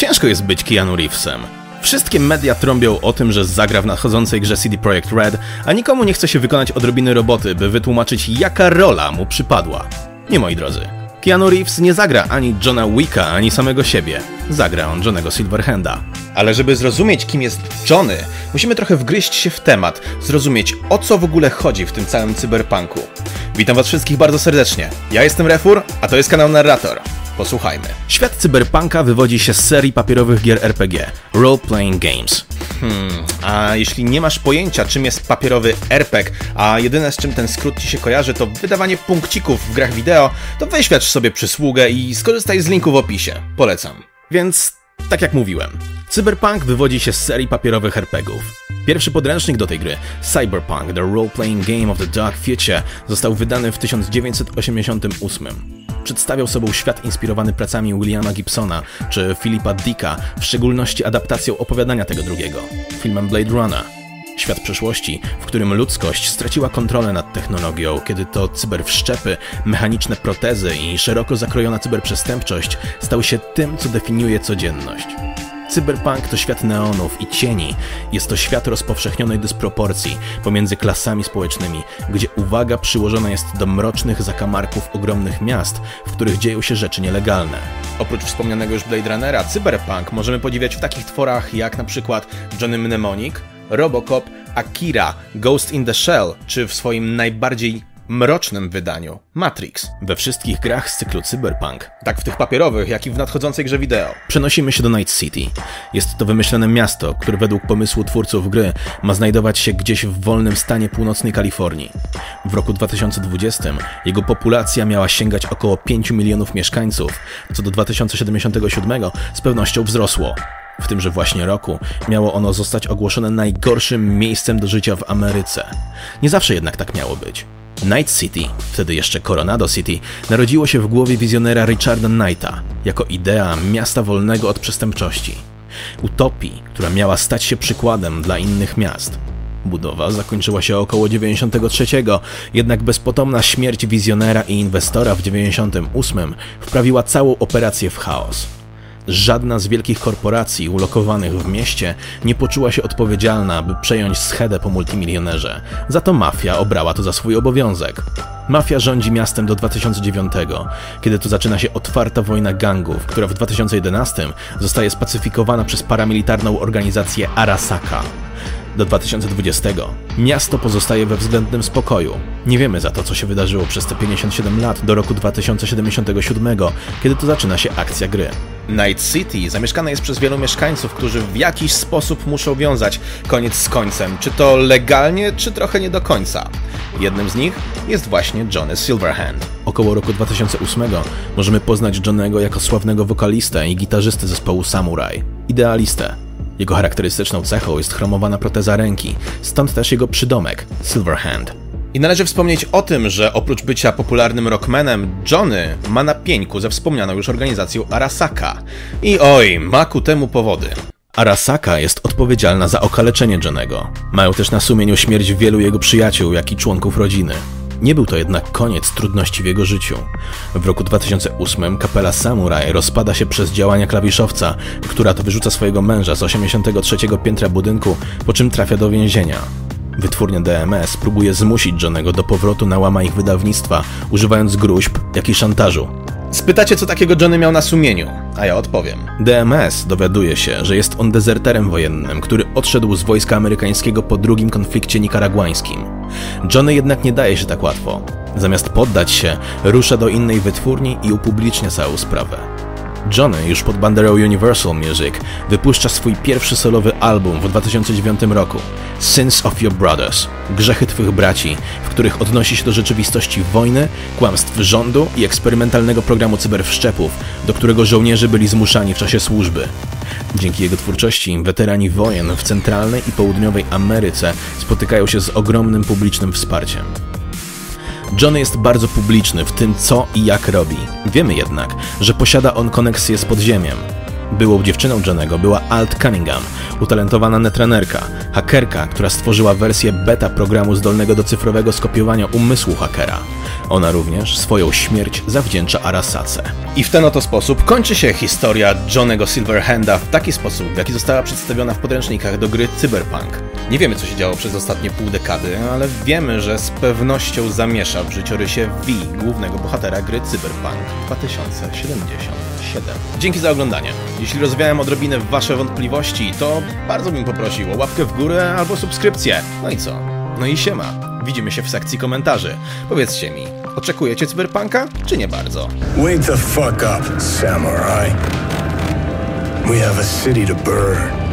Ciężko jest być Keanu Reevesem. Wszystkie media trąbią o tym, że zagra w nadchodzącej grze CD Projekt Red, a nikomu nie chce się wykonać odrobiny roboty, by wytłumaczyć jaka rola mu przypadła. Nie moi drodzy. Keanu Reeves nie zagra ani Johna Wicka, ani samego siebie. Zagra on Johnego Silverhanda. Ale żeby zrozumieć, kim jest Johnny, musimy trochę wgryźć się w temat, zrozumieć o co w ogóle chodzi w tym całym cyberpunku. Witam was wszystkich bardzo serdecznie. Ja jestem Refur, a to jest kanał Narrator. Posłuchajmy. Świat cyberpunka wywodzi się z serii papierowych gier RPG Role Playing Games. Hmm, a jeśli nie masz pojęcia, czym jest papierowy RPG, a jedyne z czym ten skrót ci się kojarzy to wydawanie punkcików w grach wideo, to wyświadcz sobie przysługę i skorzystaj z linku w opisie. Polecam. Więc, tak jak mówiłem, Cyberpunk wywodzi się z serii papierowych RPGów. Pierwszy podręcznik do tej gry, Cyberpunk The Role-Playing Game of the Dark Future, został wydany w 1988. Przedstawiał sobą świat inspirowany pracami Williama Gibsona czy Philipa Dicka, w szczególności adaptacją opowiadania tego drugiego, filmem Blade Runner. Świat przyszłości, w którym ludzkość straciła kontrolę nad technologią, kiedy to cyberwszczepy, mechaniczne protezy i szeroko zakrojona cyberprzestępczość stał się tym, co definiuje codzienność. Cyberpunk to świat neonów i cieni. Jest to świat rozpowszechnionej dysproporcji pomiędzy klasami społecznymi, gdzie uwaga przyłożona jest do mrocznych zakamarków ogromnych miast, w których dzieją się rzeczy nielegalne. Oprócz wspomnianego już Blade Runnera, Cyberpunk możemy podziwiać w takich tworach jak na przykład Johnny Mnemonic, Robocop, Akira, Ghost in the Shell, czy w swoim najbardziej mrocznym wydaniu Matrix. We wszystkich grach z cyklu Cyberpunk, tak w tych papierowych, jak i w nadchodzącej grze wideo, przenosimy się do Night City. Jest to wymyślone miasto, które według pomysłu twórców gry ma znajdować się gdzieś w wolnym stanie północnej Kalifornii. W roku 2020 jego populacja miała sięgać około 5 milionów mieszkańców, co do 2077 z pewnością wzrosło. W tymże właśnie roku miało ono zostać ogłoszone najgorszym miejscem do życia w Ameryce. Nie zawsze jednak tak miało być. Night City, wtedy jeszcze Coronado City, narodziło się w głowie wizjonera Richarda Knighta jako idea miasta wolnego od przestępczości. Utopii, która miała stać się przykładem dla innych miast. Budowa zakończyła się około 93, jednak bezpotomna śmierć wizjonera i inwestora w 98 wprawiła całą operację w chaos. Żadna z wielkich korporacji ulokowanych w mieście nie poczuła się odpowiedzialna, by przejąć schedę po multimilionerze. Za to mafia obrała to za swój obowiązek. Mafia rządzi miastem do 2009, kiedy to zaczyna się otwarta wojna gangów, która w 2011 zostaje spacyfikowana przez paramilitarną organizację Arasaka do 2020. Miasto pozostaje we względnym spokoju. Nie wiemy za to, co się wydarzyło przez te 57 lat do roku 2077, kiedy to zaczyna się akcja gry. Night City zamieszkane jest przez wielu mieszkańców, którzy w jakiś sposób muszą wiązać koniec z końcem, czy to legalnie, czy trochę nie do końca. Jednym z nich jest właśnie Johnny Silverhand. Około roku 2008 możemy poznać Johnnego jako sławnego wokalistę i gitarzystę zespołu Samurai, idealistę. Jego charakterystyczną cechą jest chromowana proteza ręki, stąd też jego przydomek Silverhand. I należy wspomnieć o tym, że oprócz bycia popularnym rockmanem, Johnny ma na pieńku ze wspomnianą już organizacją Arasaka. I oj, ma ku temu powody. Arasaka jest odpowiedzialna za okaleczenie Johnego. Mają też na sumieniu śmierć wielu jego przyjaciół, jak i członków rodziny. Nie był to jednak koniec trudności w jego życiu. W roku 2008 kapela Samurai rozpada się przez działania klawiszowca, która to wyrzuca swojego męża z 83 piętra budynku, po czym trafia do więzienia. Wytwórnia DMS próbuje zmusić Johnego do powrotu na łama ich wydawnictwa, używając gruźb, jak i szantażu. Spytacie, co takiego Johnny miał na sumieniu, a ja odpowiem. DMS dowiaduje się, że jest on dezerterem wojennym, który odszedł z wojska amerykańskiego po drugim konflikcie nikaragłańskim. Johnny jednak nie daje się tak łatwo. Zamiast poddać się, rusza do innej wytwórni i upublicznia całą sprawę. Johnny już pod banderą Universal Music wypuszcza swój pierwszy solowy album w 2009 roku Sins of Your Brothers Grzechy Twych Braci, w których odnosi się do rzeczywistości wojny, kłamstw rządu i eksperymentalnego programu cyberwszczepów, do którego żołnierze byli zmuszani w czasie służby. Dzięki jego twórczości weterani wojen w centralnej i południowej Ameryce spotykają się z ogromnym publicznym wsparciem. Johnny jest bardzo publiczny w tym, co i jak robi. Wiemy jednak, że posiada on koneksję z podziemiem. Byłą dziewczyną Johnego była Alt Cunningham, utalentowana netrenerka, hakerka, która stworzyła wersję beta programu zdolnego do cyfrowego skopiowania umysłu hakera. Ona również swoją śmierć zawdzięcza Arasace. I w ten oto sposób kończy się historia Johnego Silverhanda w taki sposób, w jaki została przedstawiona w podręcznikach do gry Cyberpunk. Nie wiemy, co się działo przez ostatnie pół dekady, ale wiemy, że z pewnością zamiesza w życiorysie V, głównego bohatera gry Cyberpunk 2077. Dzięki za oglądanie. Jeśli rozwiałem odrobinę wasze wątpliwości, to bardzo bym poprosił o łapkę w górę albo subskrypcję. No i co? No i siema. Widzimy się w sekcji komentarzy. Powiedzcie mi, oczekujecie Cyberpunka, czy nie bardzo? Wake the fuck up, samurai. We have a city to burn.